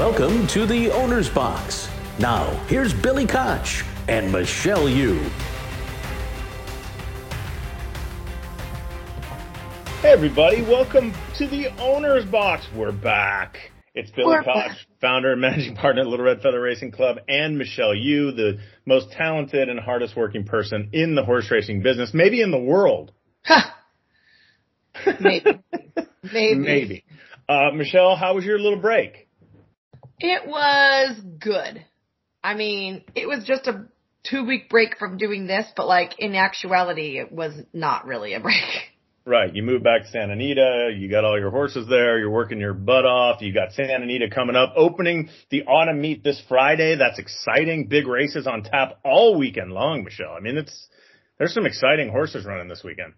Welcome to the Owner's Box. Now, here's Billy Koch and Michelle Yu. Hey, everybody, welcome to the Owner's Box. We're back. It's Billy We're Koch, back. founder and managing partner at Little Red Feather Racing Club, and Michelle Yu, the most talented and hardest working person in the horse racing business, maybe in the world. Huh. Maybe. Maybe. Maybe. Uh, Michelle, how was your little break? It was good. I mean, it was just a two week break from doing this, but like in actuality, it was not really a break. Right. You moved back to Santa Anita. You got all your horses there. You're working your butt off. You got Santa Anita coming up, opening the autumn meet this Friday. That's exciting. Big races on tap all weekend long, Michelle. I mean, it's, there's some exciting horses running this weekend.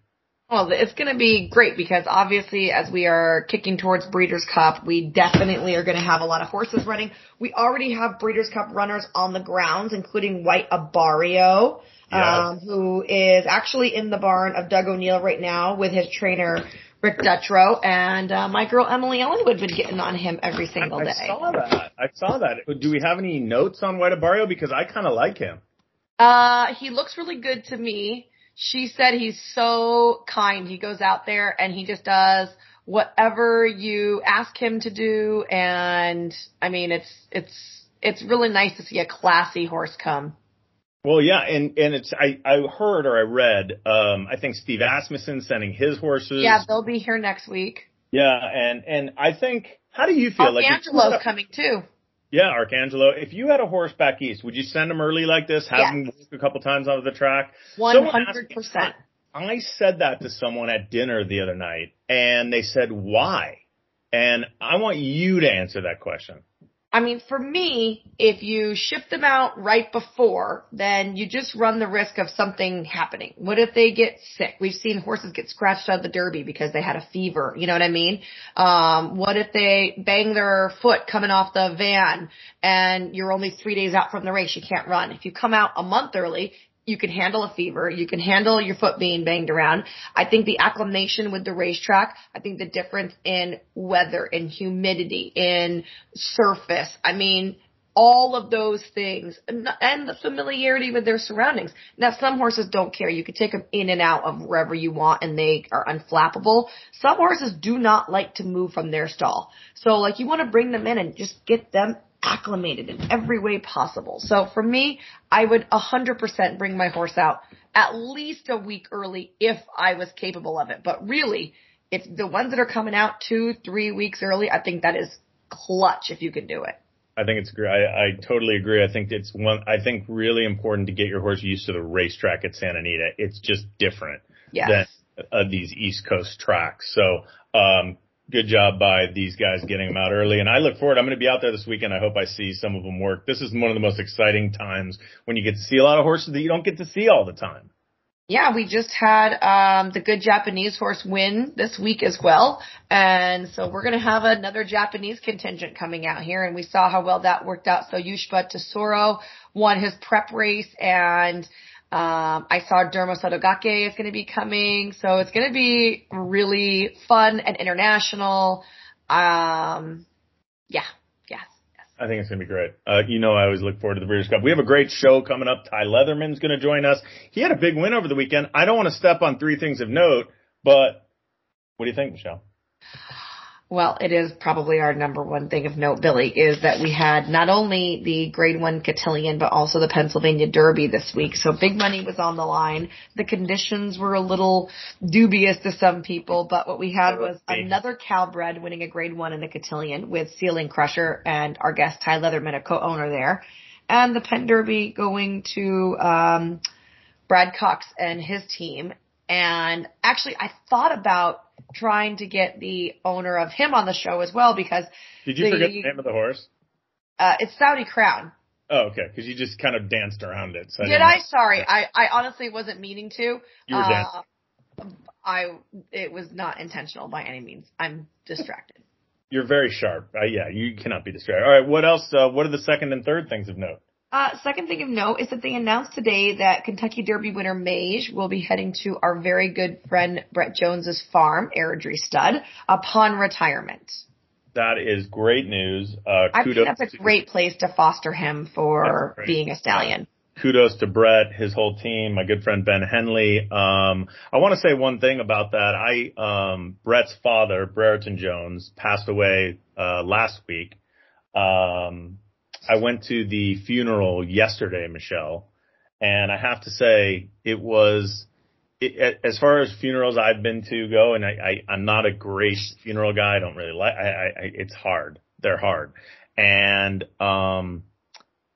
Well, it's going to be great because obviously as we are kicking towards Breeders' Cup, we definitely are going to have a lot of horses running. We already have Breeders' Cup runners on the grounds, including White Abarrio, um, who is actually in the barn of Doug O'Neill right now with his trainer, Rick Dutrow, and uh, my girl Emily Ellenwood been getting on him every single day. I saw that. I saw that. Do we have any notes on White Abarrio? Because I kind of like him. Uh, he looks really good to me. She said he's so kind. He goes out there and he just does whatever you ask him to do. And I mean, it's, it's, it's really nice to see a classy horse come. Well, yeah, and and it's I I heard or I read um I think Steve Asmussen sending his horses. Yeah, they'll be here next week. Yeah, and and I think how do you feel like if you Arcangelo's had a- coming too. Yeah, Arcangelo. If you had a horse back east, would you send him early like this? Have Yes. him work a couple times onto the track? One hundred percent. I said that to someone at dinner the other night, and they said why. And I want you to answer that question. I mean, for me, if you ship them out right before, then you just run the risk of something happening. What if they get sick? We've seen horses get scratched out of the derby because they had a fever. You know what I mean? Um, what if they bang their foot coming off the van and you're only three days out from the race? You can't run. If you come out a month early, you can handle a fever. You can handle your foot being banged around. I think the acclimation with the racetrack, I think the difference in weather, in humidity, in surface, I mean, all of those things and the familiarity with their surroundings. Now some horses don't care. You can take them in and out of wherever you want and they are unflappable. Some horses do not like to move from their stall. So like you want to bring them in and just get them acclimated in every way possible. So for me, I would 100% bring my horse out at least a week early if I was capable of it. But really, if the ones that are coming out two, three weeks early, I think that is clutch if you can do it. I think it's great. I, I totally agree. I think it's one, I think really important to get your horse used to the racetrack at Santa Anita. It's just different Yes. than uh, these East Coast tracks. So, um, good job by these guys getting them out early. And I look forward. I'm going to be out there this weekend. I hope I see some of them work. This is one of the most exciting times when you get to see a lot of horses that you don't get to see all the time. Yeah, we just had um the good Japanese horse win this week as well. And so we're going to have another Japanese contingent coming out here and we saw how well that worked out. So Ushba Tesoro won his prep race and um I saw Derma Sotogake is going to be coming. So it's going to be really fun and international. Um yeah. Yes. yes. I think it's going to be great. Uh, you know, I always look forward to the Breeders' Cup. We have a great show coming up. Ty Leatherman's going to join us. He had a big win over the weekend. I don't want to step on three things of note, but what do you think, Michelle? Well, it is probably our number one thing of note, Billy, is that we had not only the grade one cotillion, but also the Pennsylvania Derby this week. So big money was on the line. The conditions were a little dubious to some people, but what we had was another Calbred winning a grade one in the cotillion with Ceiling Crusher and our guest Ty Leatherman, a co-owner there. And the Penn Derby going to, um, Brad Cox and his team. And actually, I thought about trying to get the owner of him on the show as well because Did you The- forget the name of the horse? uh, it's Saudi Crown. Oh, okay. Because you just kind of danced around it. So Did I? know. Sorry, I, I honestly wasn't meaning to. You were Uh, I it was not intentional by any means. I'm distracted. You're very sharp. Uh, yeah, you cannot be distracted. All right. What else? Uh, what are the second and third things of note? Uh, second thing of note is that they announced today that Kentucky Derby winner Mage will be heading to our very good friend Brett Jones's farm, Airdrie Stud, upon retirement. That is great news. Uh, I think that's a great place to foster him for being a stallion. Kudos to Brett, his whole team, my good friend Ben Henley. Um, I want to say one thing about that. I, um, Brett's father, Brereton Jones, passed away, uh, last week. Um, I went to the funeral yesterday, Michelle, and I have to say it was, it, as far as funerals I've been to go, and I, I, am not a great funeral guy. I don't really like, I, I, it's hard. They're hard. And, um,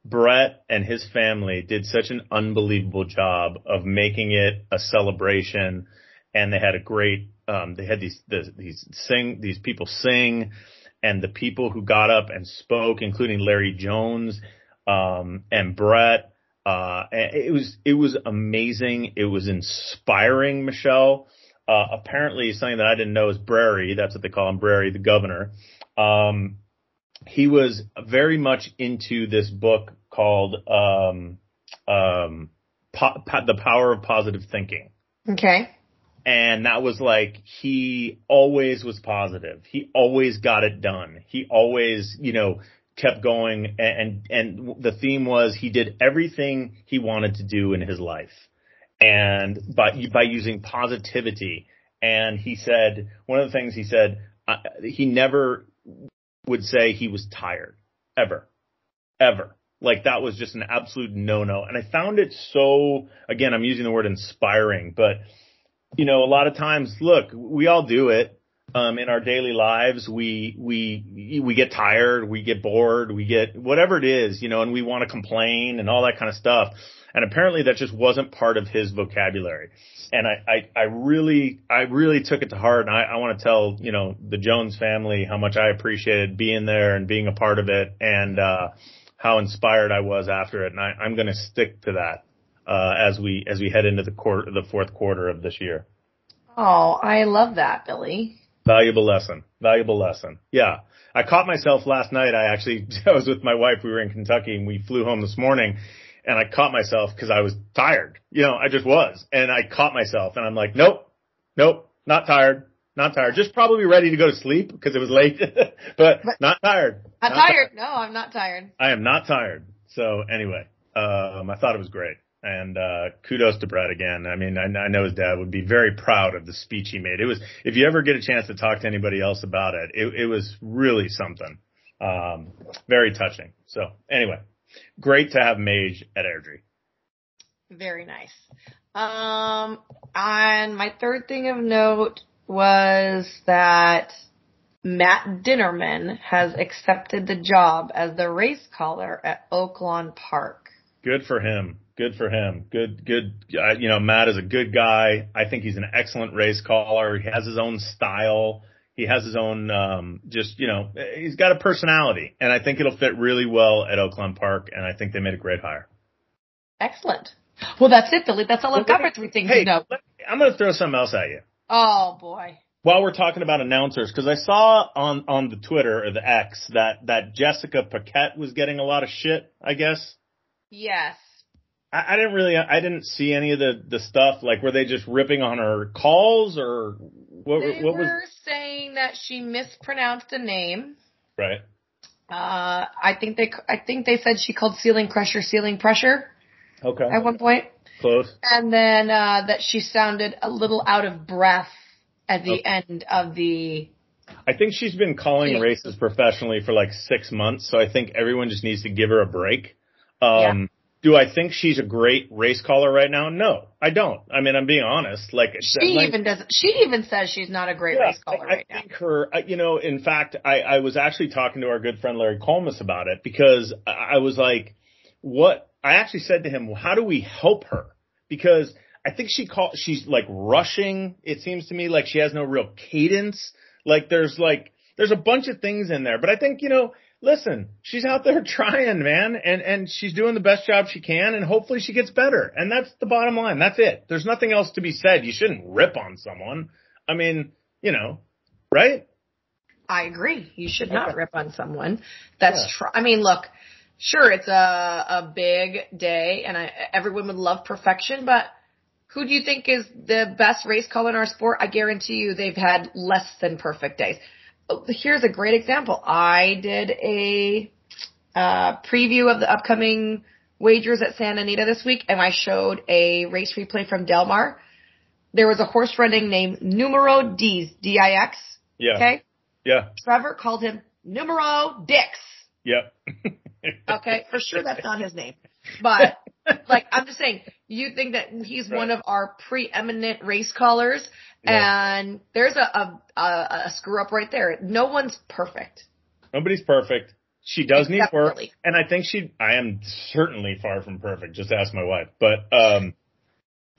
Brett and his family did such an unbelievable job of making it a celebration. And they had a great, um, they had these, the, these sing, these people sing and the people who got up and spoke, including Larry Jones, um, and Brett, uh, it was, it was amazing. It was inspiring, Michelle. Uh, apparently something that I didn't know is Brary. That's what they call him, Brary, the governor. Um, he was very much into this book called, um, um, po- po- The Power of Positive Thinking. Okay. And that was like, he always was positive. He always got it done. He always, you know, kept going and, and the theme was he did everything he wanted to do in his life and by, by using positivity. And he said, one of the things he said, uh, he never would say he was tired ever, ever. Like that was just an absolute no-no. And I found it so, again, I'm using the word inspiring, but you know, a lot of times, look, we all do it um, in our daily lives, we we we get tired, we get bored, we get whatever it is, you know, and we want to complain and all that kind of stuff. And apparently, that just wasn't part of his vocabulary. And I I, I really I really took it to heart, and I, I want to tell you know the Jones family how much I appreciated being there and being a part of it, and uh, how inspired I was after it. And I, I'm going to stick to that uh, as we as we head into the quarter, the fourth quarter of this year. Oh, I love that, Billy. Valuable lesson. Valuable lesson. Yeah. I caught myself last night. I actually, I was with my wife. We were in Kentucky and we flew home this morning and I caught myself because I was tired. You know, I just was. And I caught myself and I'm like, nope, nope, not tired, not tired. Just probably ready to go to sleep because it was late, but, but, not tired. Not, not tired. tired. No, I'm not tired. I am not tired. So anyway, um, I thought it was great. And uh, kudos to Brett again. I mean, I, I know his dad would be very proud of the speech he made. It was, if you ever get a chance to talk to anybody else about it, it, it was really something. Um, very touching. So anyway, great to have Mage at Airdrie. Very nice. Um, and my third thing of note was that Matt Dinerman has accepted the job as the race caller at Oaklawn Park. Good for him. Good for him. Good, good. Uh, you know, Matt is a good guy. I think he's an excellent race caller. He has his own style. He has his own, um, just, you know, he's got a personality and I think it'll fit really well at Oaklawn Park. And I think they made a great hire. Excellent. Well, that's it, Billy. That's all I've got for three things. Hey, no. I'm going to throw something else at you. Oh boy. While we're talking about announcers, because I saw on on the Twitter or the X that that Jessica Paquette was getting a lot of shit. I guess. Yes. I, I didn't really, I didn't see any of the the stuff. Like, were they just ripping on her calls, or what? They what were saying that she mispronounced a name. Right. Uh, I think they, I think they said she called ceiling crusher ceiling pressure. Okay. At one point. Close. And then uh, that she sounded a little out of breath at the okay. end of the. I think she's been calling yeah. races professionally for like six months, so I think everyone just needs to give her a break. Um, yeah. Do I think she's a great race caller right now? No, I don't. I mean, I'm being honest. Like she like, even does. She even says she's not a great yeah, race caller I, right I think her. You know, in fact, I, I was actually talking to our good friend Larry Collmus about it because I was like, what? I actually said to him, well, how do we help her? Because I think she call she's like rushing. It seems to me like she has no real cadence. Like there's like there's a bunch of things in there, but I think you know listen, she's out there trying, man, and and she's doing the best job she can, and hopefully she gets better. And that's the bottom line. That's it. There's nothing else to be said. You shouldn't rip on someone. I mean, you know, right? I agree. You should not rip on someone. That's yeah. true. I mean, look, sure, it's a a big day, and I, everyone would love perfection, but who do you think is the best race caller in our sport? I guarantee you they've had less than perfect days. Here's a great example. I did a uh, preview of the upcoming wagers at Santa Anita this week, and I showed a race replay from Del Mar. There was a horse running named Numero Dix, D-I-X. Yeah. Okay. Yeah. Trevor called him Numero Dix. Yep. Okay, for sure that's not his name. But like I'm just saying, you think that he's Right. one of our preeminent race callers, Yeah. and there's a, a a a screw up right there. No one's perfect. Nobody's perfect. She does need work, and I think she. I am certainly far from perfect. Just ask my wife. But um,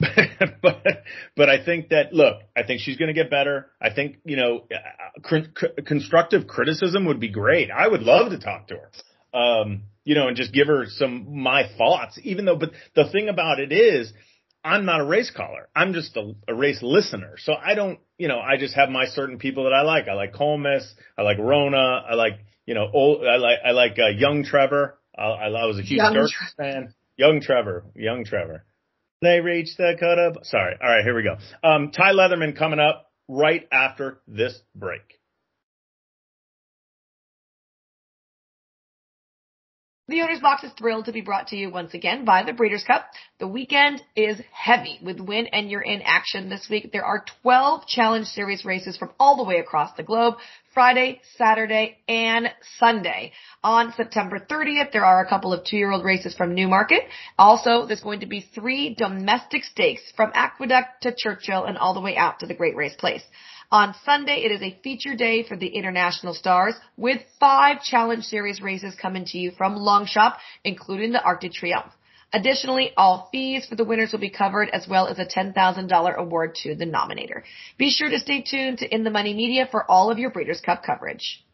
but but I think that look, I think she's going to get better. I think you know, uh, cr- constructive criticism would be great. I would love to talk to her. Um, you know, and just give her some my thoughts. Even though, but the thing about it is, I'm not a race caller. I'm just a, a race listener. So I don't, you know, I just have my certain people that I like. I like Collmus. I like Rona. I like, you know, old, I like, I like, uh, young Trevor. I, I, I was a huge Young Dirk Tre- fan. Young Trevor. Young Trevor. They reach the cut up. Sorry. All right. Here we go. Um, Ty Leatherman coming up right after this break. The owner's box is thrilled to be brought to you once again by the Breeders' Cup. The weekend is heavy with win and you're in action this week. There are 12 Challenge Series races from all the way across the globe. Friday, Saturday, and Sunday. On September 30th, there are a couple of two-year-old races from Newmarket. Also, there's going to be three domestic stakes from Aqueduct to Churchill and all the way out to the Great Race Place. On Sunday, it is a feature day for the international stars with five Challenge Series races coming to you from Longchamp, including the Arc de Triomphe. Additionally, all fees for the winners will be covered as well as a $10,000 award to the nominator. Be sure to stay tuned to In the Money Media for all of your Breeders' Cup coverage.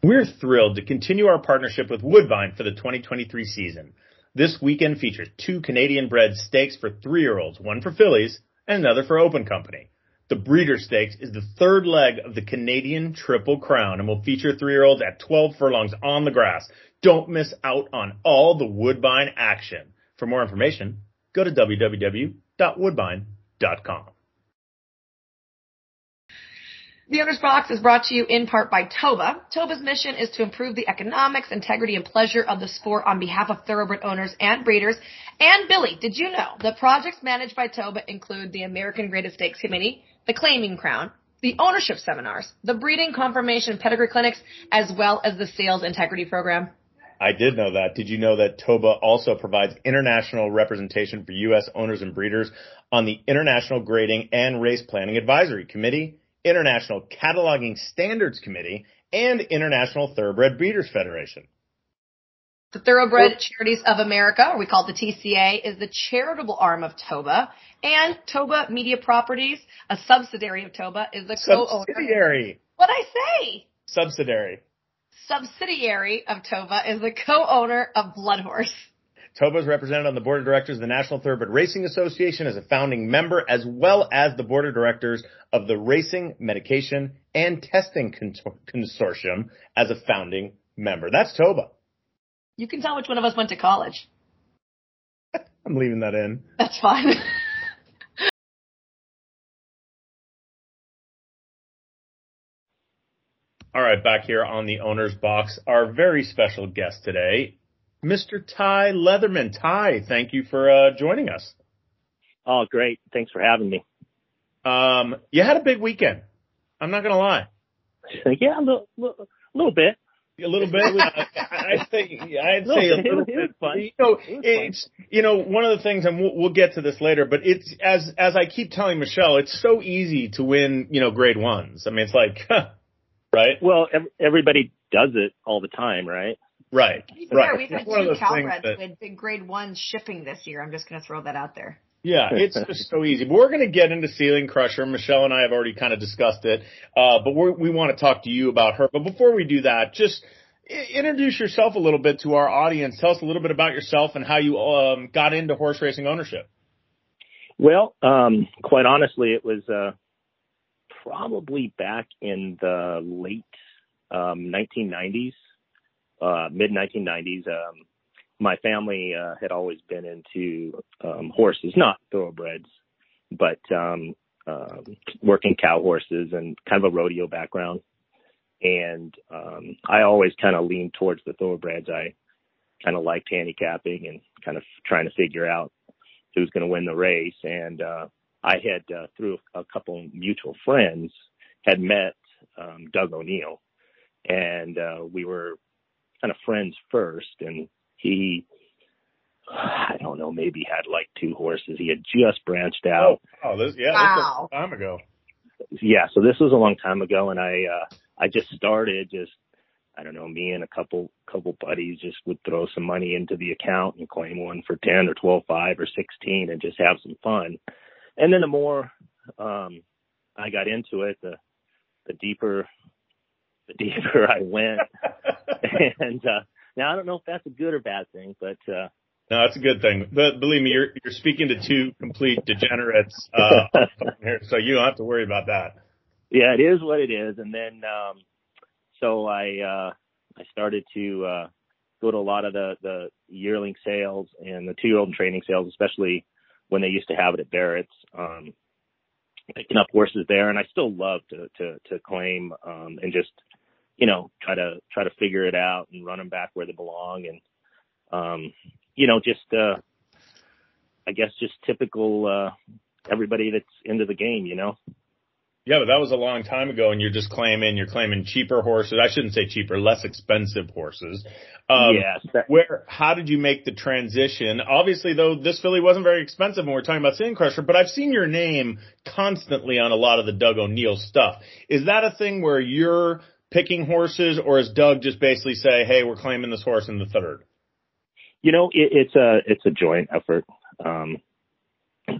We're thrilled to continue our partnership with Woodbine for the 2023 season. This weekend features two Canadian bred stakes for three year olds, one for fillies and another for open company. The Breeder Stakes is the third leg of the Canadian Triple Crown and will feature three year olds at 12 furlongs on the grass. Don't miss out on all the Woodbine action. For more information, go to www.woodbine.com. The Owner's Box is brought to you in part by Toba. Toba's mission is to improve the economics, integrity, and pleasure of the sport on behalf of thoroughbred owners and breeders. And Billy, did you know the projects managed by Toba include the American Graded Stakes Committee, the Claiming Crown, the ownership seminars, the breeding conformation pedigree clinics, as well as the sales integrity program? I did know that. Did you know that Toba also provides international representation for U.S. owners and breeders on the International Grading and Race Planning Advisory Committee, International Cataloging Standards Committee, and International Thoroughbred Breeders Federation? The Thoroughbred Charities of America, or we call it the TCA, is the charitable arm of Toba. And Toba Media Properties, a subsidiary of Toba, is the co-owner. Subsidiary. What I say? Subsidiary. Subsidiary of Toba is the co-owner of Blood Horse. Toba is represented on the board of directors of the National Thoroughbred Racing Association as a founding member, as well as the board of directors of the Racing Medication and Testing Consortium as a founding member. That's Toba. You can tell which one of us went to college. I'm leaving that in. That's fine. All right, back here on the owner's box, our very special guest today, Mr. Ty Leatherman. Ty, thank you for uh, joining us. Oh, great. Thanks for having me. Um, you had a big weekend. I'm not gonna lie. Yeah, a little, little, little bit. A little bit. I- I'd say, I'd say a little bit. it fun. You know, It was fun. it's you know one of the things, and we'll, we'll get to this later. But it's as as I keep telling Michelle, it's so easy to win. You know, grade ones. I mean, it's like, right, Well, ev- everybody does it all the time, right? Right, To fair, right. we've had one of two those things Calbreds that- with big grade one shipping this year. I'm just going to throw that out there. Yeah, it's just so easy. But we're going to get into Ceiling Crusher. Michelle and I have already kind of discussed it, uh, but we're, we want to talk to you about her. But before we do that, just introduce yourself a little bit to our audience. Tell us a little bit about yourself and how you um, got into horse racing ownership. Well, um, quite honestly, it was uh, probably back in the late um, 1990s, uh, mid 1990s. Um, my family uh, had always been into um, horses, not thoroughbreds, but um, um, working cow horses and kind of a rodeo background. And um, I always kind of leaned towards the thoroughbreds. I kind of liked handicapping and kind of trying to figure out who's going to win the race. And uh, I had, uh, through a couple mutual friends, had met um, Doug O'Neill, and uh, we were kind of friends first. And he, I don't know, maybe had like two horses. He had just branched out. Oh, oh this yeah, Wow. this was a time ago. Yeah, so this was a long time ago, and I uh, I just started just I don't know, me and a couple couple buddies just would throw some money into the account and claim one for ten or twelve five or sixteen and just have some fun. And then the more um I got into it, the the deeper the deeper I went. and uh now I don't know if that's a good or bad thing, but uh No, that's a good thing. But believe me, you're you're speaking to two complete degenerates uh, here, so you don't have to worry about that. yeah, it is what it is. And then um so I uh I started to uh go to a lot of the the yearling sales and the two year old training sales, especially when they used to have it at Barrett's. Um picking up horses there and I still love to to to claim um and just you know try to try to figure it out and run them back where they belong and um you know just uh I guess just typical uh everybody that's into the game, you know. Yeah, but that was a long time ago, and you're just claiming you're claiming cheaper horses. I shouldn't say cheaper, less expensive horses. Um, yes. That, Where? How did you make the transition? Obviously, though, this filly wasn't very expensive when we're talking about Ceiling Crusher, but I've seen your name constantly on a lot of the Doug O'Neill stuff. Is that a thing where you're picking horses, or is Doug just basically say, "Hey, we're claiming this horse in the third? you know, it, it's a it's a joint effort. Um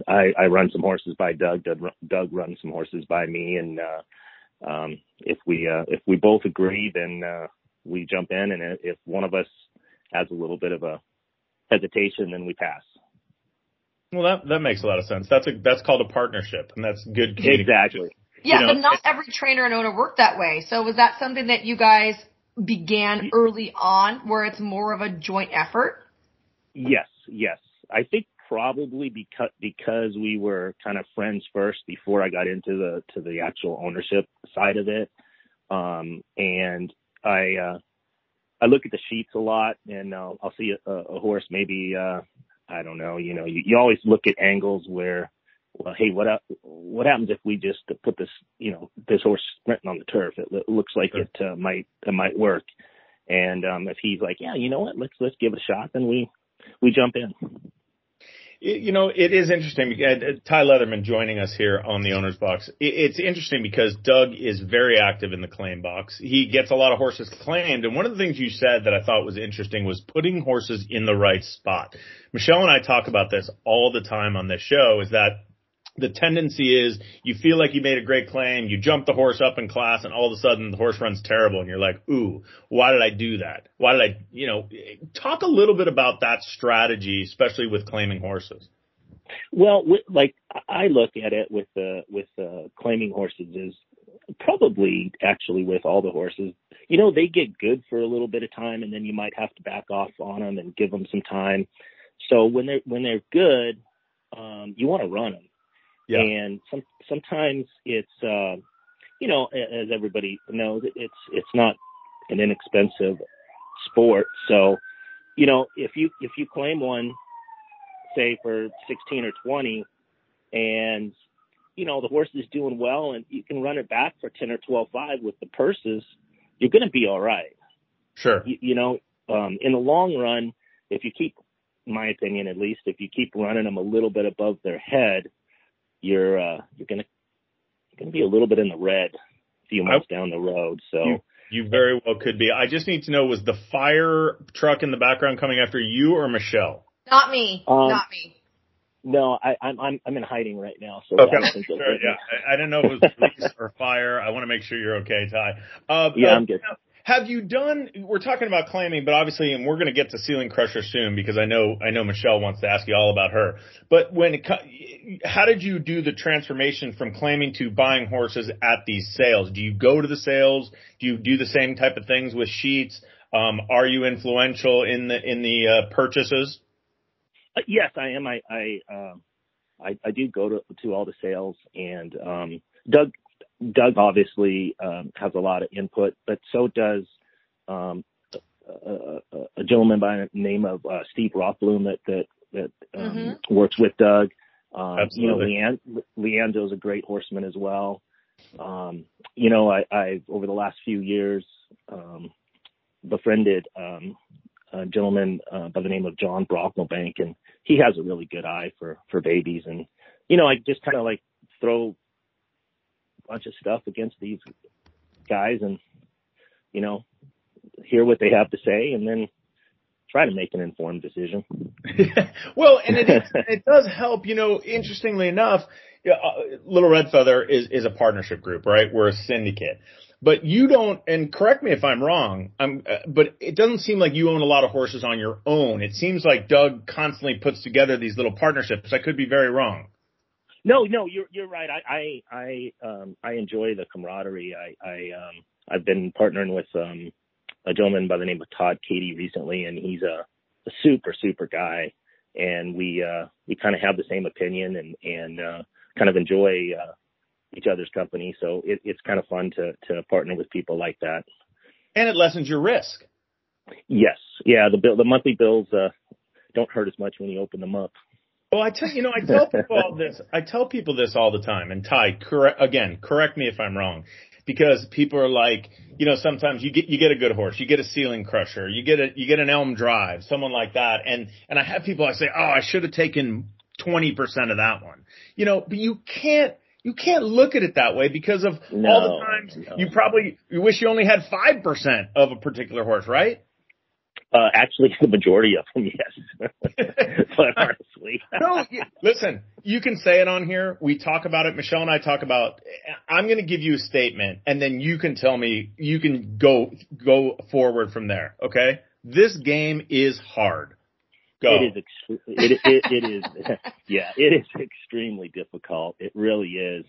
I, I run some horses by Doug. Doug, Doug runs some horses by me, and uh, um, if we uh, if we both agree, then uh, we jump in, and if one of us has a little bit of a hesitation, then we pass. Well, that that makes a lot of sense. That's a that's called a partnership, and that's good. Exactly. Yeah, You know, but not every trainer and owner work that way. So was that something that you guys began early on where it's more of a joint effort? Yes, yes. I think probably because because we were kind of friends first before I got into the to the actual ownership side of it. Um, and I uh, I look at the sheets a lot, and uh, I'll see a, a horse maybe uh, I don't know. You know, you, you always look at angles where, well, hey, what what happens if we just put this you know this horse sprinting on the turf? It, lo- looks like Sure. it uh, might it might work. And um, if he's like, yeah, you know what, let's let's give it a shot, then we we jump in. You know, it is interesting. Uh, uh, Ty Leatherman joining us here on the owner's box. It- It's interesting because Doug is very active in the claim box. He gets a lot of horses claimed. And one of the things you said that I thought was interesting was putting horses in the right spot. Michelle and I talk about this all the time on this show is that the tendency is you feel like you made a great claim, you jump the horse up in class and all of a sudden the horse runs terrible and you're like, ooh, why did I do that? Why did I, you know, talk a little bit about that strategy, especially with claiming horses. Well, with, like I look at it with uh, with uh, claiming horses is probably actually with all the horses. You know, they get good for a little bit of time, and then you might have to back off on them and give them some time. So when they're when they're good, um, you want to run them. Yeah. And some sometimes it's uh, you know, as everybody knows, it's it's not an inexpensive sport. So, you know, if you if you claim one say for 16 or 20 and you know the horse is doing well and you can run it back for 10 or 12 5 with the purses you're going to be all right Sure. you, you know um in the long run if you keep my opinion at least if you keep running them a little bit above their head you're uh you're going to you're going to be a little bit in the red a few months down the road so You- You very well could be. I just need to know was the fire truck in the background coming after you or Michelle? Not me. Um, not me. no i i'm i'm i'm in hiding right now so Okay. I don't Sure, yeah. I, I didn't know if it was police or fire. I want to make sure you're okay, Ty. Uh, yeah uh, i'm good Have you done? We're talking about claiming, but obviously, and we're going to get to Ceiling Crusher soon because I know I know Michelle wants to ask you all about her. But when it, how did you do the transformation from claiming to buying horses at these sales? Do you go to the sales? Do you do the same type of things with sheets? Um, are you influential in the in the uh, purchases? Uh, yes, I am. I I um, I, I do go to to all the sales, and um, Doug Doug obviously um, has a lot of input, but so does um, a, a, a gentleman by the name of uh, Steve Rothblum that that that um, mm-hmm. works with Doug. Um, you know, Leand- Leandro's a great horseman as well. Um, you know, I, I've over the last few years um, befriended um, a gentleman uh, by the name of John Brocklebank, and he has a really good eye for for babies. And you know, I just kind of like throw a bunch of stuff against these guys, and you know, hear what they have to say, and then try to make an informed decision. well, and it is, it does help. You know, interestingly enough, uh, Little Red Feather is is a partnership group, right? We're a syndicate. But you don't, and correct me if I'm wrong, I'm, uh, but it doesn't seem like you own a lot of horses on your own. It seems like Doug constantly puts together these little partnerships. I could be very wrong. No, no, you're you're right. I I I um I enjoy the camaraderie. I I um I've been partnering with um a gentleman by the name of Todd Katie recently, and he's a, a super super guy, and we uh we kind of have the same opinion and and uh kind of enjoy uh each other's company. So it, it's kind of fun to to partner with people like that. And it lessens your risk. Yes, yeah. The bill, the monthly bills uh, don't hurt as much when you open them up. Well, I tell you know, I tell people all this. I tell people this all the time. And Ty, correct again. Correct me if I'm wrong, because people are like, you know, sometimes you get you get a good horse, you get a ceiling crusher, you get a you get an Elm Drive, someone like that, and and I have people I say, oh, I should have taken twenty percent of that one, you know, but you can't you can't look at it that way because of no, all the times no. you probably you wish you only had five percent of a particular horse, right? Uh, actually, the majority of them, yes. but honestly, no. Listen, you can say it on here. We talk about it. Michelle and I talk about. I'm going to give you a statement, and then you can tell me. You can go go forward from there. Okay. This game is hard. Go. It is, ex- it, it, it is, yeah, it is extremely difficult. It really is.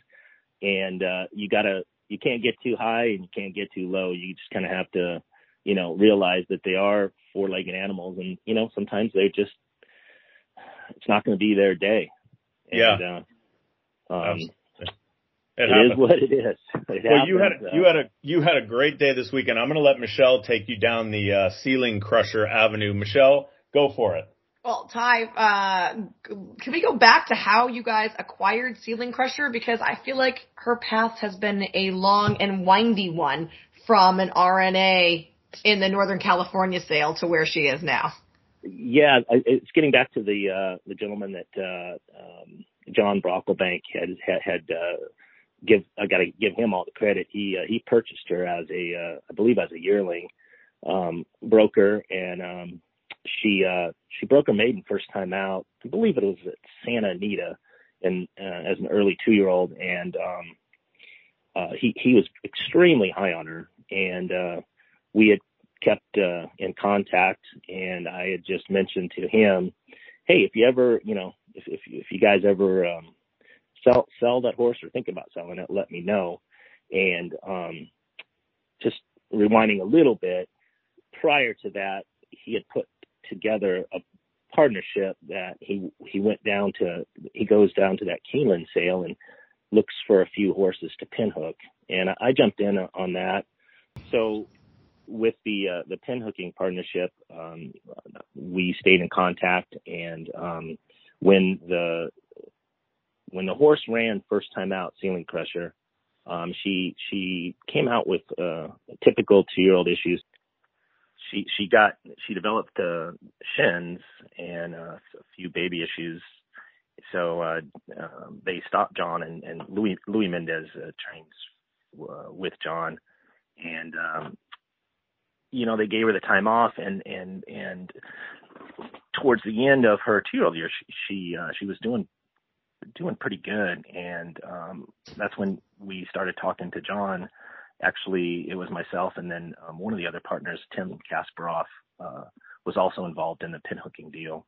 And, uh, you gotta, you can't get too high and you can't get too low. You just kind of have to, you know, realize that they are four legged animals and, you know, sometimes they're just, it's not going to be their day. And, yeah. Uh, um, it, it is what it is. It well, happens, you had a, uh, you had a you had a great day this weekend. I'm going to let Michelle take you down the uh, ceiling crusher avenue. Michelle, go for it. Well, Ty, uh, can we go back to how you guys acquired Ceiling Crusher? Because I feel like her path has been a long and windy one from an RNA in the Northern California sale to where she is now. Yeah, it's getting back to the uh, the gentleman that uh, um, John Brocklebank had had, had uh, give I got to give him all the credit. He uh, he purchased her as a uh, I believe as a yearling um, broker and um, she uh she broke her maiden first time out. I believe it was at Santa Anita and uh, as an early two year old and um uh he he was extremely high on her and uh we had kept uh in contact and I had just mentioned to him, Hey, if you ever you know, if if if you guys ever um sell sell that horse or think about selling it, let me know. And um just rewinding a little bit, prior to that, he had put together a partnership that he he went down to he goes down to that Keeneland sale and looks for a few horses to pinhook and I jumped in on that so with the uh, the pinhooking partnership um, we stayed in contact and um, when the when the horse ran first time out ceiling crusher um, she she came out with uh, typical two year old issues she she got she developed uh, shins and uh, a few baby issues. So uh, uh, they stopped John and, and Louis Louis Mendez uh, trains uh, with John, and um, you know they gave her the time off and and and towards the end of her two year old year she she, uh, she was doing doing pretty good and um that's when we started talking to John actually it was myself and then um, one of the other partners, Tim Kasparov, uh, was also involved in the pinhooking deal.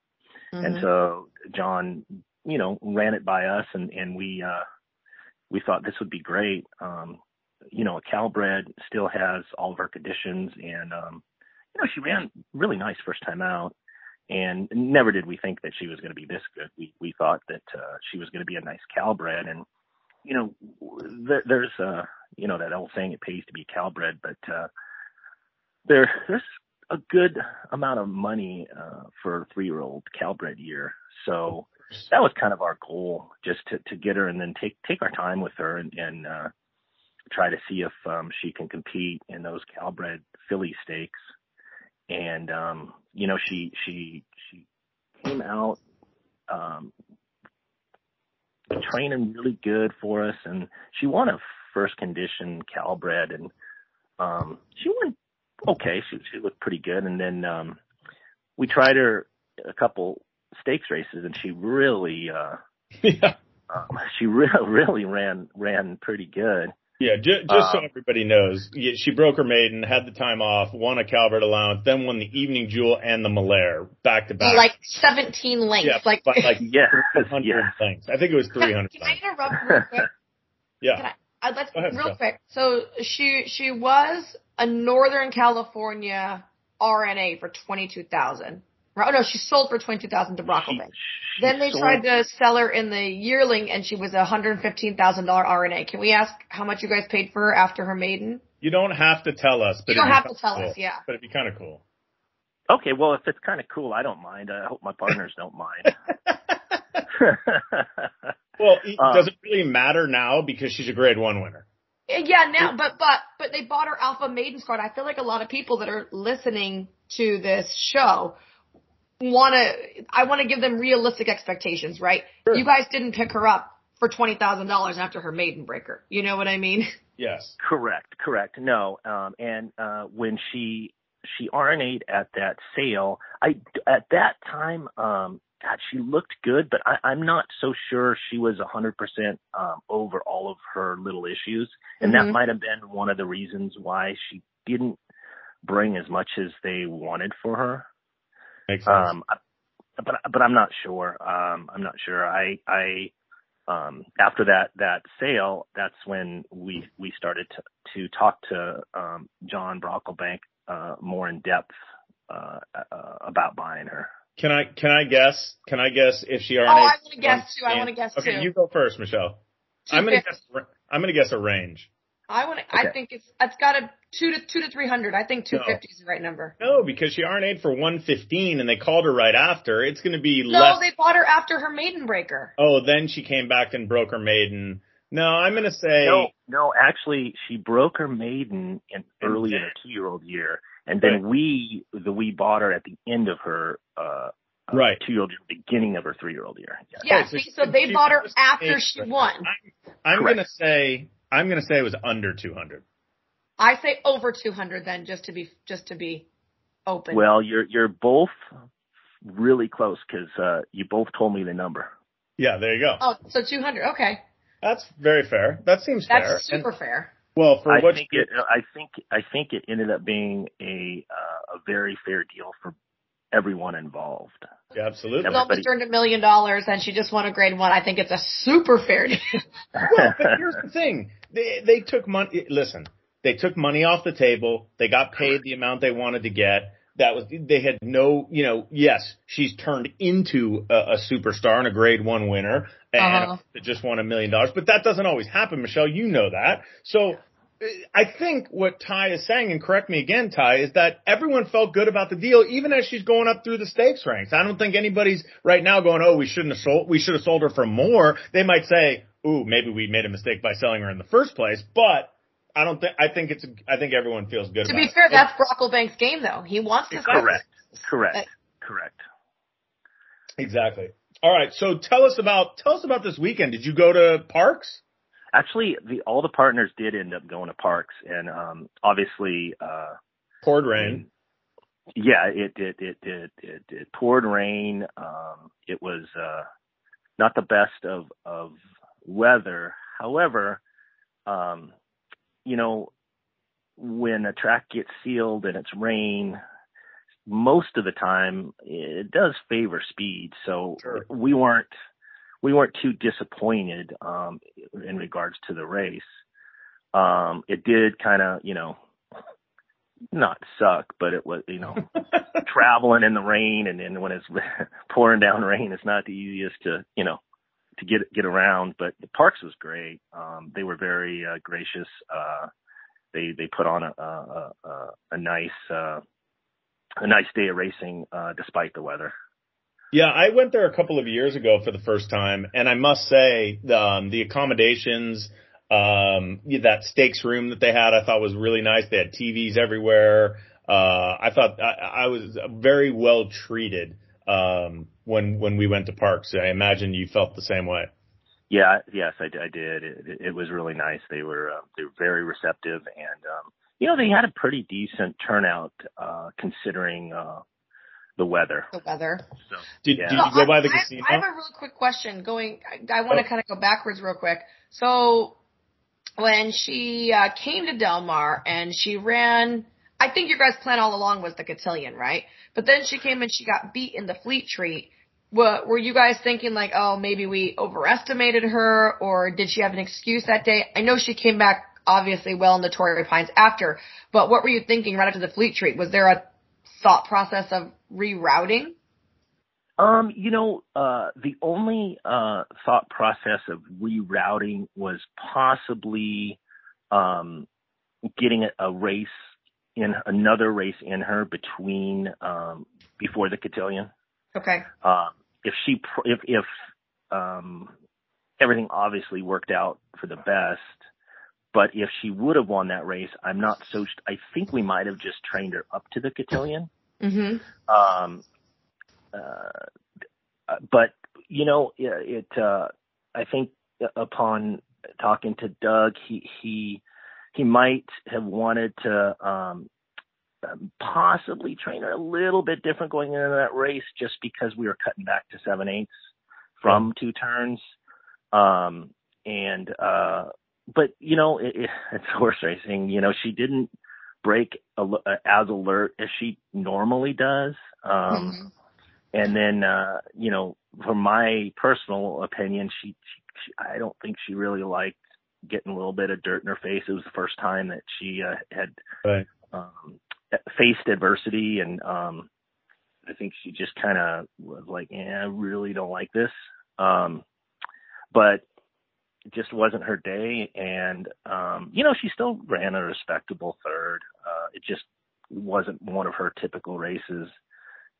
Mm-hmm. And so John, you know, ran it by us and, and we, uh, we thought this would be great. Um, you know, a Calbred still has all of her conditions and, um, you know, she ran really nice first time out. and never did we think that she was going to be this good. We we thought that uh, she was going to be a nice Calbred, and you know, there, there's uh, you know that old saying, it pays to be Calbred, but uh, there there's a good amount of money uh, for a three year old Calbred year, so that was kind of our goal, just to to get her and then take take our time with her and and uh, try to see if um, she can compete in those Calbred filly stakes and um, you know she she she came out um, training really good for us, and she won a first condition Calbred, and um, she won okay. She she looked pretty good, and then um, we tried her a couple stakes races, and she really uh, yeah. um, she re- really ran ran pretty good. Yeah, just, just so um, everybody knows, she broke her maiden, had the time off, won a Calbred allowance, then won the Evening Jewel and the Melair back to back. Like 17 lengths. Yeah, like, like yeah, 100 yeah. lengths. I think it was 300 Can, can I interrupt real quick? yeah. I, I'd like ahead, real Michelle. quick. So she she was a Northern California RNA for twenty two thousand. Oh no, she sold for twenty two thousand to Brocklebank. She- Then they she tried to sell her in the yearling, and she was a hundred fifteen thousand dollar RNA. Can we ask how much you guys paid for her after her maiden? You don't have to tell us, but You don't have to tell cool. us, yeah. But it'd be kind of cool. Okay, well, if it's kind of cool, I don't mind. I hope my partners don't mind. Well, e- Um, does it really matter now because she's a grade one winner? Yeah, now, but but but they bought her Alpha Maidens card. I feel like a lot of people that are listening to this show want to. I want to give them realistic expectations, right? Sure. You guys didn't pick her up for twenty thousand dollars after her maiden breaker. You know what I mean? Yes. correct, correct. No, um, and uh, when she she RNA'd at that sale, I at that time, um, God, she looked good, but I, I'm not so sure she was a hundred percent um, over all of her little issues, and Mhm. that might have been one of the reasons why she didn't bring as much as they wanted for her. Makes sense. Um, but but I'm not sure. Um, I'm not sure. I I um, after that that sale, that's when we we started to to talk to um, John Brocklebank uh, more in depth uh, uh, about buying her. can I can I guess? Can I guess if she RNA? Oh, I want to guess too. I want to guess Okay, too. you go first, Michelle. I'm gonna guess. I'm gonna guess a range. I want to. I think it's it's got a two to two to three hundred. I think two fifty is the right number. No, because she RNA'd for 115 and they called her right after. It's going to be No, less. they bought her after her maiden breaker. oh, then she came back and broke her maiden. No, I'm going to say. No, no, actually, she broke her maiden in early in then- her two year old year, and then we the we bought her at the end of her uh, Right. two year old beginning of her three year old year. Yeah. Yeah, Okay, so see, so they bought her after eight, she won. I'm, I'm going to say. I'm going to say it was under 200. I say over 200 then, just to be just to be open. Well, you're you're both really close because uh, you both told me the number. Yeah, there you go. oh, so 200. Okay, That's very fair. That seems fair. that's super And- fair. well, for I what think you- it. I think I think it ended up being a uh, a very fair deal for everyone involved. yeah, absolutely. She Everybody- almost earned a million dollars and she just won a grade one. I think it's a super fair deal. well, but here's the thing. They they took money. Listen, they took money off the table. They got paid the amount they wanted to get. That was they had no, you know. Yes, she's turned into a, a superstar and a grade one winner, and Uh-huh. just won a million dollars. But that doesn't always happen, Michelle. You know that. So. uh, I think what Ty is saying, and correct me again, Ty, is that everyone felt good about the deal, even as she's going up through the stakes ranks. I don't think anybody's right now going, "Oh, we shouldn't have sold. We should have sold her for more." They might say, "Ooh, maybe we made a mistake by selling her in the first place." But I don't think. I think it's. I think everyone feels good. to about be it. fair, that's Brocklebank's game though. He wants to sell. correct. Correct. Correct. exactly. All right. So tell us about tell us about this weekend. Did you go to Parx? Actually, the all the partners did end up going to Parx, and um, obviously, uh, Poured rain. yeah, it it it it it, it poured rain. Um, it was uh, not the best of of weather. However, um, you know, when a track gets sealed and it's rain, most of the time it does favor speed. So Sure. we weren't we weren't too disappointed um, in regards to the race. Um, it did kind of, you know, not suck, but it was, you know, traveling in the rain and then when it's pouring down rain, it's not the easiest to, you know, to get, get around, but the Parx was great. Um, they were very, uh, gracious. Uh, they, they put on a, a, a, a nice, uh, a nice day of racing, uh, despite the weather. Yeah, I went there a couple of years ago for the first time, and I must say, um, the accommodations, um, that stakes room that they had, I thought was really nice. They had TVs everywhere. Uh, I thought I, I was very well treated, um, when, when we went to Parx. I imagine you felt the same way. Yeah, yes, I, I did. It, it was really nice. They were, uh, they were very receptive and, um, you know, they had a pretty decent turnout, uh, considering, uh, the weather. The weather. So, did, yeah. did you go by the I, casino? I have a really quick question. Going, I, I want to oh. kind of go backwards real quick. So, when she uh, came to Del Mar and she ran, I think your guys' plan all along was the cotillion, right? But then she came and she got beat in the fleet treat. What, were you guys thinking like, oh, maybe we overestimated her, or did she have an excuse that day? I know she came back obviously well in the Torrey Pines after, but what were you thinking right after the fleet treat? Was there a thought process of rerouting? Um, you know, uh, the only uh, thought process of rerouting was possibly um, getting a, a race in another race in her between um, before the cotillion. Okay. Uh, if she if if um, everything obviously worked out for the best, but if she would have won that race, I'm not so. I think we might have just trained her up to the cotillion. Mm-hmm. Um, uh, but you know, it. Uh, I think upon talking to Doug, he he he might have wanted to um, possibly train her a little bit different going into that race, just because we were cutting back to seven eighths from two turns. Um, and uh, but you know, it, it, it's horse racing. You know, she didn't break as alert as she normally does. Um, mm-hmm. and then, uh, you know, from my personal opinion, she, she, she, I don't think she really liked getting a little bit of dirt in her face. It was the first time that she, uh, had, right. um, faced adversity and, um, I think she just kind of was like, yeah, I really don't like this. Um, but it just wasn't her day. And, um, you know, she still ran a respectable third. Uh, it just wasn't one of her typical races.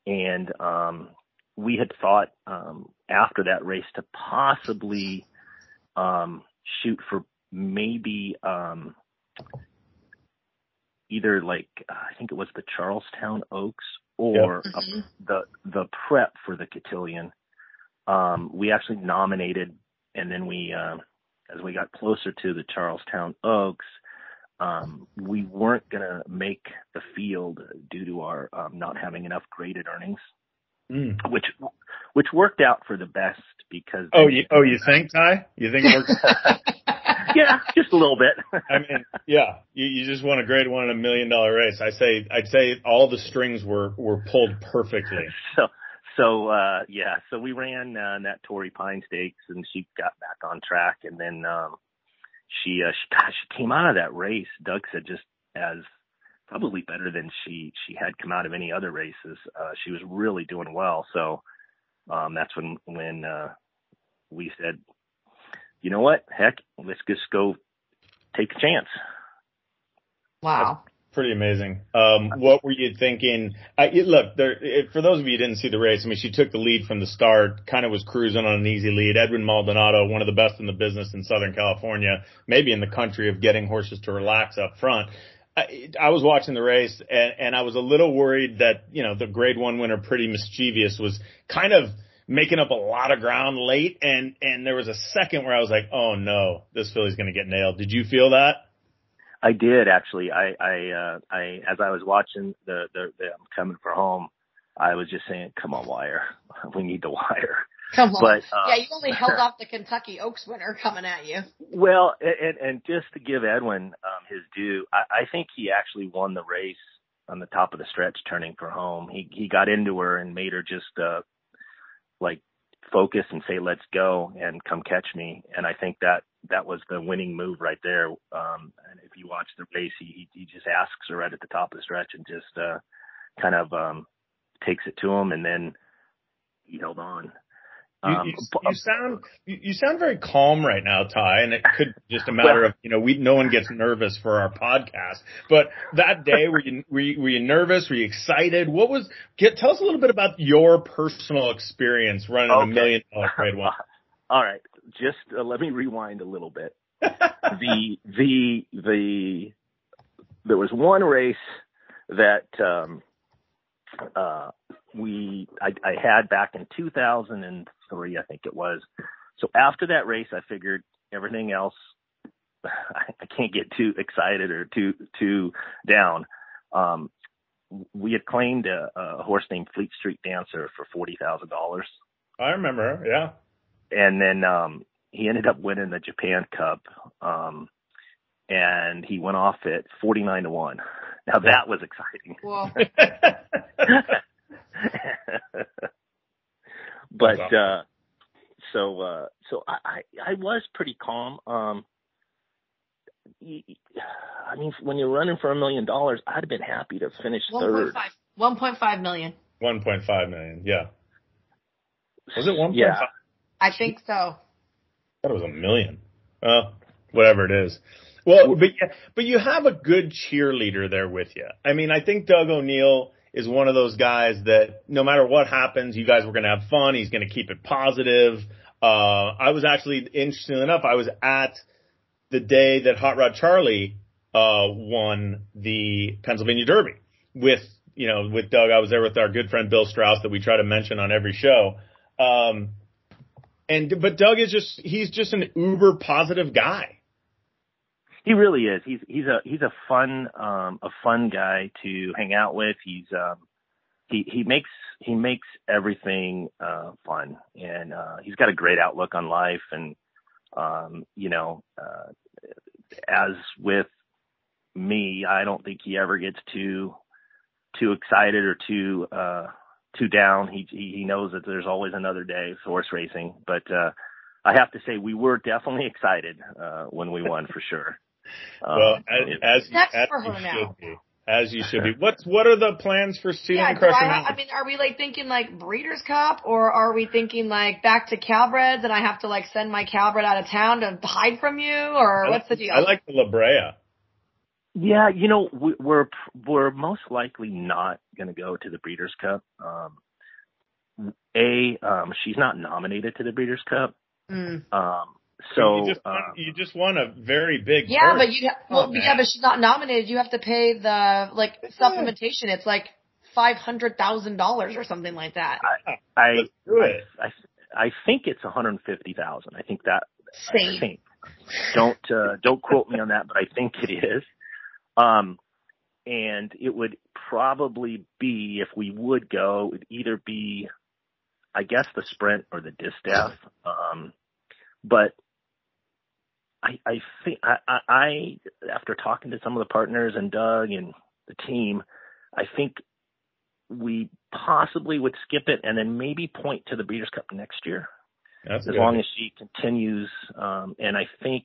And, um, we had thought, um, after that race to possibly, um, shoot for maybe, um, either like, uh, I think it was the Charlestown Oaks or yep. mm-hmm. the, the prep for the cotillion. Um, we actually nominated and then we, um, as we got closer to the Charlestown Oaks, um, we weren't going to make the field due to our um, not having enough graded earnings, mm. which which worked out for the best because. Oh, you, oh, you think, Ty? You think it worked? yeah, just a little bit. I mean, yeah, you, you just won a grade one in a million dollar race. I say, I'd say all the strings were were pulled perfectly. So so uh yeah, so we ran uh, that Torrey Pine Stakes, and she got back on track, and then um she uh she, gosh, she came out of that race. Doug said just as probably better than she she had come out of any other races. Uh she was really doing well. So um that's when when uh we said, you know what, heck, let's just go take a chance. Wow pretty amazing. Um, what were you thinking? I, look, there, for those of you who didn't see the race, I mean, she took the lead from the start, kind of was cruising on an easy lead. Edwin Maldonado, one of the best in the business in Southern California, maybe in the country of getting horses to relax up front. I, I was watching the race and, and I was a little worried that, you know, the grade one winner, pretty mischievous, was kind of making up a lot of ground late. And, and there was a second where I was like, oh no, this filly's going to get nailed. Did you feel that? I did actually. I, I, uh, I, as I was watching the, the, the I'm coming for home, I was just saying, come on, wire. We need the wire. Come on. But, uh, yeah, you only held off the Kentucky Oaks winner coming at you. Well, and, and just to give Edwin, um, his due, I, I think he actually won the race on the top of the stretch turning for home. He, he got into her and made her just, uh, like focus and say, let's go and come catch me. And I think that that was the winning move right there. Um, and if you watch the race, he, he just asks her right at the top of the stretch and just, uh, kind of, um, takes it to him and then he held on. You, um, you, you sound you, you sound very calm right now, Ty, and it could just a matter of you know we no one gets nervous for our podcast. But that day, were you were you, were you nervous? Were you excited? What was? Get tell us a little bit about your personal experience running okay. a million dollar grade one. All right, just uh, let me rewind a little bit. the the the there was one race that um, uh, we I, I had back in 2003, I think it was. So after that race, I figured everything else I, I can't get too excited or too too down. Um, we had claimed a, a horse named Fleet Street Dancer for forty thousand dollars. I remember, yeah. And then um, he ended up winning the Japan Cup, um, and he went off at forty nine to one. Now that was exciting. but uh so uh so I, I was pretty calm. Um I mean when you're running for a million dollars, I'd have been happy to finish 1. third. 1.5 million. 1.5 million, yeah. Was it 1.5? Yeah. I think so. I thought it was a million. Well, whatever it is. Well, but yeah, but you have a good cheerleader there with you. I mean, I think Doug O'Neill is one of those guys that no matter what happens, you guys were going to have fun. He's going to keep it positive. Uh, I was actually, interestingly enough, I was at the day that Hot Rod Charlie, uh, won the Pennsylvania Derby with, you know, with Doug. I was there with our good friend Bill Strauss that we try to mention on every show. Um, and, but Doug is just, he's just an uber positive guy. He really is. He's he's a he's a fun um a fun guy to hang out with. He's um he he makes he makes everything uh fun and uh he's got a great outlook on life and um you know uh as with me, I don't think he ever gets too too excited or too uh too down. He he knows that there's always another day of horse racing, but uh I have to say we were definitely excited uh when we won for sure. Well, um, as, as, as you now. should be. As you should be. What's what are the plans for Stephen yeah, Crusher I, I mean, are we like thinking like Breeders' Cup, or are we thinking like back to Calbreds, and I have to like send my Calbred out of town to hide from you, or I, what's the deal? I like the La Brea. Yeah, you know, we, we're we're most likely not going to go to the Breeders' Cup. Um, a, um, she's not nominated to the Breeders' Cup. Mm. Um, so you just, won, uh, you just won a very big. Yeah, purse. but you well, oh, yeah, but she's not nominated. You have to pay the like supplementation. It's like five hundred thousand dollars or something like that. I I, I, I, I think it's one hundred fifty thousand. I think that. Same. I think. Don't uh, don't quote me on that, but I think it is. Um, and it would probably be if we would go, it'd either be, I guess, the sprint or the distaff. Um, but I, I think I, I, after talking to some of the partners and Doug and the team, I think we possibly would skip it and then maybe point to the Breeders' Cup next year. That's as good. long as she continues, um, and I think,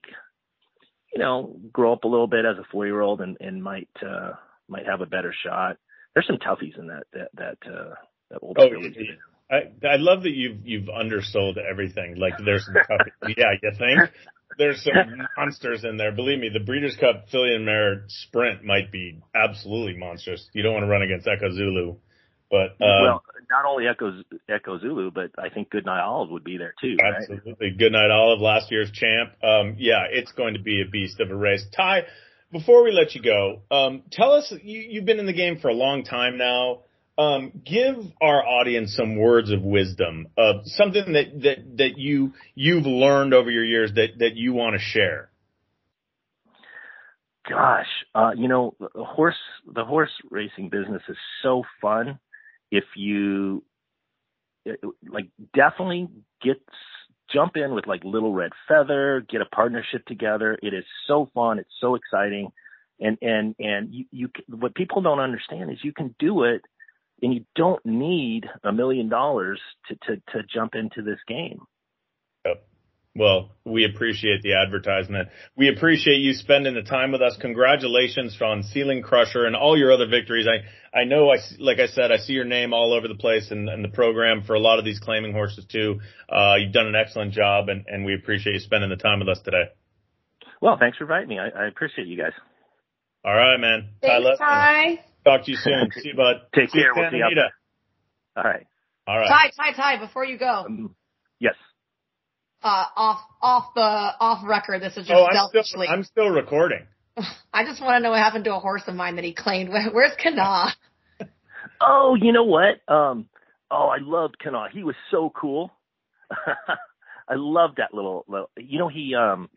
you know, grow up a little bit as a four year old and, and might, uh, might have a better shot. There's some toughies in that, that, that, uh, that old oh, I, I love that you've, you've undersold everything. Like there's some toughies. yeah, you think? There's some monsters in there. Believe me, the Breeders' Cup filly and mare sprint might be absolutely monstrous. You don't want to run against Echo Zulu, but um, well, not only Echo Echo Zulu, but I think Goodnight Olive would be there too. Absolutely, right? Goodnight Olive, last year's champ. Um, yeah, it's going to be a beast of a race. Ty, before we let you go, um, tell us you, you've been in the game for a long time now um, give our audience some words of wisdom, uh, something that, that, that you, you've learned over your years that, that you want to share. Gosh, uh, you know, the horse, the horse racing business is so fun. If you, like, definitely get, jump in with like Little Red Feather, get a partnership together. It is so fun. It's so exciting. And, and, and you, you, what people don't understand is you can do it and you don't need a million dollars to to to jump into this game. Yep. Well, we appreciate the advertisement. We appreciate you spending the time with us. Congratulations on Ceiling Crusher and all your other victories. I, I know I, like I said, I see your name all over the place in, in the program for a lot of these claiming horses too. Uh, you've done an excellent job and, and we appreciate you spending the time with us today. Well, thanks for inviting me. I, I appreciate you guys. All right, man. Thanks, Ty. Talk to you soon. See you, bud. Take See care. You, we'll see you. All right. All right. Ty, Ty, Ty, before you go. Um, yes. Uh, off, off the, off record. This is just oh, I'm selfishly. still, I'm still recording. I just want to know what happened to a horse of mine that he claimed. Where's Kana? Oh, you know what? Um, oh, I loved Kana. He was so cool. I loved that little, little, you know, he, um,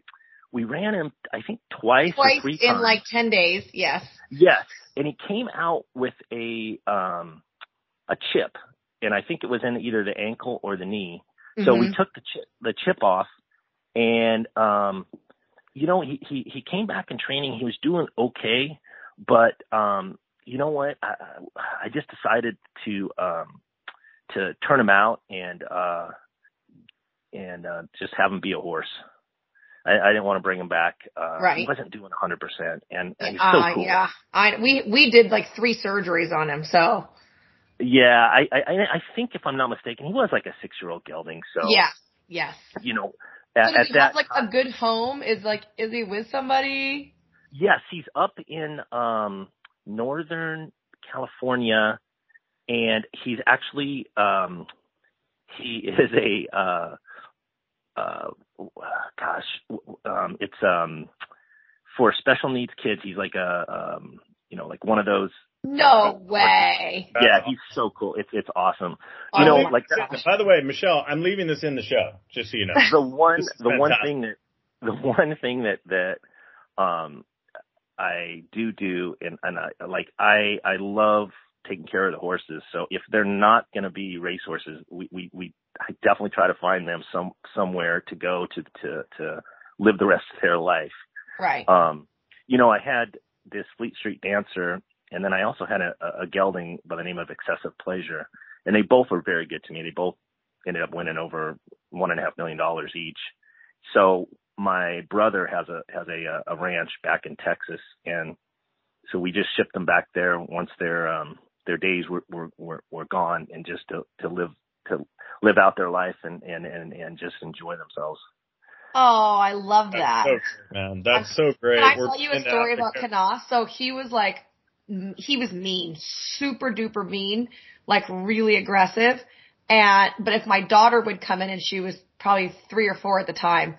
we ran him, I think twice, Twice or three in times. like 10 days. Yes. Yes, and he came out with a um a chip, and I think it was in either the ankle or the knee. So we Mhm. took the chip the chip off, and um, you know he he he came back in training. He was doing okay, but um, you know what? I I just decided to um to turn him out and uh and uh just have him be a horse. I, I didn't want to bring him back. Uh, He wasn't doing 100%, and, and he's so Uh, cool. yeah. I, we, we did like three surgeries on him. So Yeah, I, I I think if I'm not mistaken, he was like a six year old gelding. So yeah. Yes. you know, at, does at he that have like a good home? Is like, is he with somebody? yes, he's up in um northern California, and he's actually um he is a uh uh gosh um it's um for special needs kids. He's like a um you know like one of those. No way. Yeah, he's so cool. It's it's awesome. Oh You know, my like gosh. By the way, Michelle, I'm leaving this in the show, just so you know. the one the one fantastic. thing that the one thing that that um I do do and and I like I I love taking care of the horses. So if they're not going to be race horses, we we we I definitely try to find them some somewhere to go to to to live the rest of their life. Right. Um you know, I had this Fleet Street dancer and then I also had a, a gelding by the name of Excessive Pleasure. And they both were very good to me. They both ended up winning over one and a half million dollars each. So my brother has a has a a ranch back in Texas, and so we just shipped them back there once their um their days were were were, were gone, and just to to live to live out their life and and and and just enjoy themselves. Oh, I love That's that. so man. That's so great. Can I We're tell you a story about Africa. Kana? So he was like, he was mean, super duper mean, like really aggressive. And, but if my daughter would come in and she was probably three or four at the time,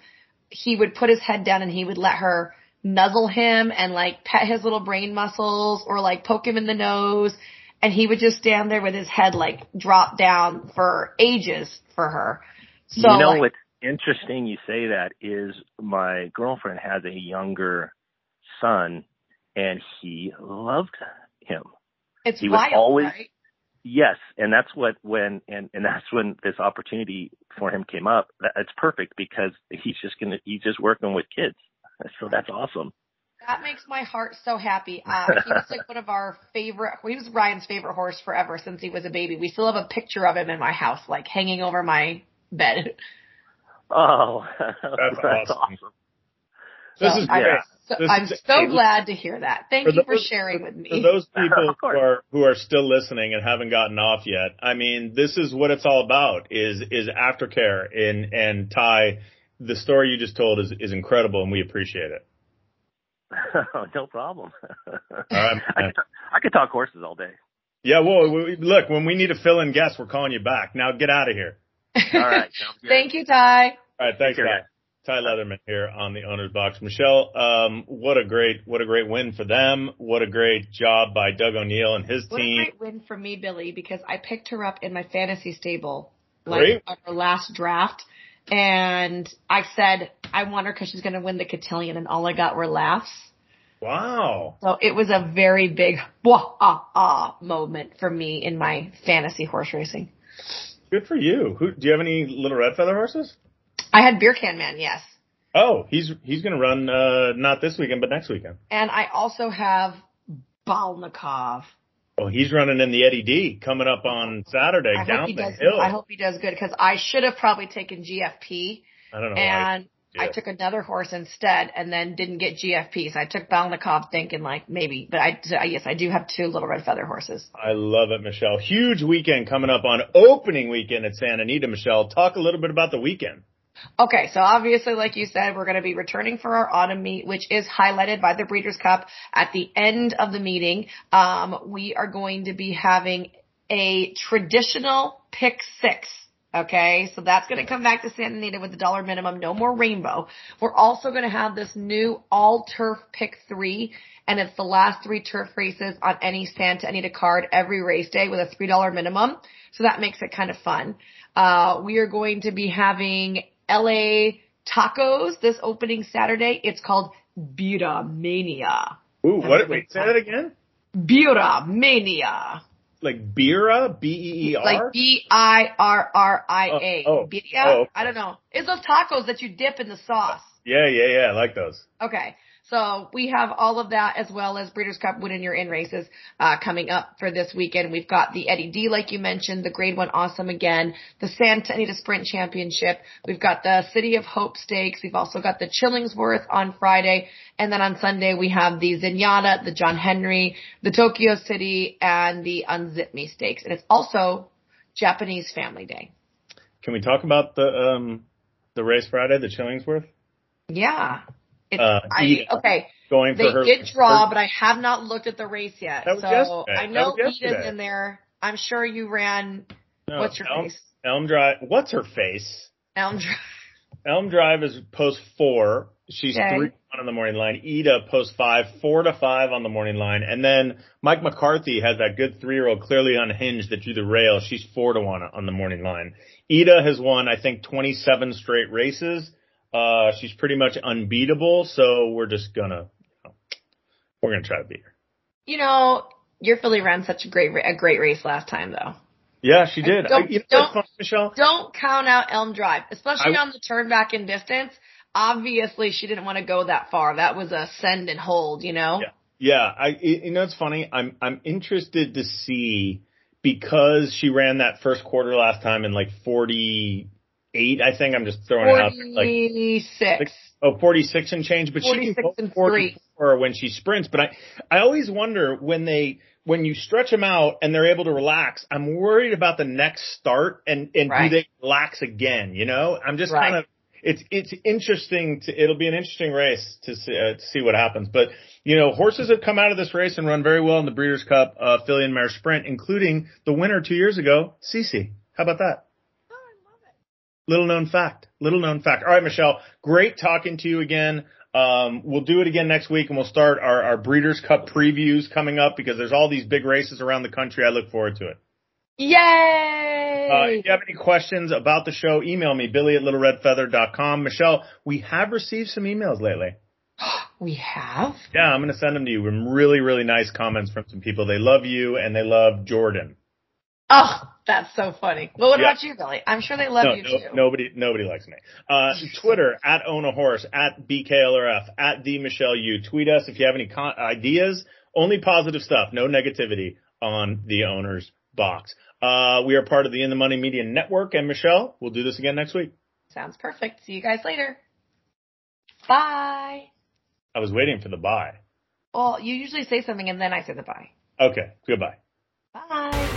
he would put his head down and he would let her nuzzle him and like pet his little brain muscles or like poke him in the nose. And he would just stand there with his head like dropped down for ages for her. So you know like, what's interesting you say that is my girlfriend has a younger son, and he loved him. it's he was wild, always- right? Yes, and that's what when and and that's when this opportunity for him came up. That, it's perfect because he's just gonna he's just working with kids, so that's awesome. That makes my heart so happy. Uh, he was like one of our favorite, he was Ryan's favorite horse forever since he was a baby. We still have a picture of him in my house, like hanging over my bed. Oh, That's awesome. So This is I'm, great. so, This I'm is- so glad to hear that. Thank For you for those- sharing with For me. those people who are who are still listening and haven't gotten off yet, I mean, this is what it's all about is is aftercare and and Ty, the story you just told is is incredible and we appreciate it. no problem. right, I, could, talk- I could talk horses all day. Yeah, well, we, we- look, when we need a fill-in guest, we're calling you back. Now get out of here. All right. Thank you, Ty. All right, thanks, Take care, guys. Ty Leatherman here on the owner's box. Michelle, um, what a great, what a great win for them. What a great job by Doug O'Neill and his What a team. great win for me, Billy, because I picked her up in my fantasy stable, like Great. on her last draft. And I said, I want her because she's going to win the cotillion, and all I got were laughs. Wow. So it was a very big wah ah ah moment for me in my fantasy horse racing. Good for you. Who, do you have any little red feather horses? I had Beer Can Man, yes. Oh, he's, he's going to run, uh, not this weekend, but next weekend. And I also have Balnikov. Oh, he's running in the Eddie D coming up on Saturday I hope down he the does. hill. I hope he does good because I should have probably taken GFP I don't know why. I took another horse instead and then didn't get GFP. So I took Balnikov thinking like maybe, but I, so yes, I do have two little red feather horses. I love it, Michelle. Huge weekend coming up on opening weekend at Santa Anita, Michelle. Talk a little bit about the weekend. Okay, so obviously, like you said, we're going to be returning for our autumn meet, which is highlighted by the Breeders' Cup. At the end of the meeting, um, we are going to be having a traditional pick six. Okay, so that's going to come back to Santa Anita with the dollar minimum, no more rainbow. We're also going to have this new all turf pick three, and it's the last three turf races on any Santa Anita card every race day with a three dollar minimum. So that makes it kind of fun. Uh, we are going to be having LA tacos this opening Saturday. It's called Bira Mania. Ooh, what? Wait, say that again. Bira Mania. Like Bira, B E E R. Like B I R R I A. Oh, oh. oh Birria? Oh, okay. I don't know. It's those tacos that you dip in the sauce. Yeah, yeah, yeah. I like those. Okay. So we have all of that as well as Breeders' Cup winning your in races uh, coming up for this weekend. We've got the Eddie D, like you mentioned, the Grade One Awesome again, the Santa Anita Sprint Championship. We've got the City of Hope Stakes. We've also got the Chillingworth on Friday, and then on Sunday we have the Zenyatta, the John Henry, the Tokyo City, and the Unzip Me Stakes. And it's also Japanese Family Day. Can we talk about the um the race Friday, the Chillingworth? Yeah. Uh, I, okay. Going for They her. did draw, her- but I have not looked at the race yet. So yesterday. I know Eda's in there. I'm sure you ran. no, what's your Elm, face? Elm Drive. What's her face? Elm Drive. Elm Drive is post four. She's Okay. three one on the morning line. Ida post five, four to five on the morning line, and then Mike McCarthy has that good three year old clearly unhinged that drew the rail. She's four to one on the morning line. Ida has won I think twenty seven straight races. Uh, she's pretty much unbeatable. So we're just gonna, you know, we're gonna try to beat her. You know, your filly ran such a great a great race last time, though. Yeah, she did. Don't- I, you know don't- Michelle? Don't count out Elm Drive, especially I- on the turn back in distance. Obviously, she didn't want to go that far. That was a send and hold, you know. Yeah. Yeah, I you know it's funny. I'm I'm interested to see because she ran that first quarter last time in like 48. I think I'm just throwing it out there, like Forty six. oh 46 and change, but she 46 can go and 44 when she sprints. But I I always wonder when they when you stretch them out and they're able to relax. I'm worried about the next start and and Right. do they relax again? You know, I'm just Right. kind of it's it's interesting to it'll be an interesting race to see, uh, to see what happens. But you know, horses have come out of this race and run very well in the Breeders' Cup uh, filly and mare sprint, including the winner two years ago, Ce Ce. How about that? Little known fact. Little known fact. All right, Michelle. Great talking to you again. Um, we'll do it again next week and we'll start our, our Breeders' Cup previews coming up because there's all these big races around the country. I look forward to it. Yay! Uh, if you have any questions about the show, email me, billy at littleredfeather.com. Michelle, we have received some emails lately. we have. Yeah, I'm going to send them to you. Some really, really nice comments from some people. They love you and they love Jordan. Oh, that's so funny. Well, what Yeah. about you, Billy? I'm sure they love no, you no- too. nobody, nobody likes me. Uh, Twitter at own a horse at BKLRF at the Michelle Yu. Tweet us if you have any con- ideas. Only positive stuff. No negativity on the owner's box. Uh, we are part of the In the Money Media Network and Michelle, we'll do this again next week. Sounds perfect. See you guys later. Bye. I was waiting for the bye. Well, you usually say something and then I say the bye. Okay. Goodbye. Bye.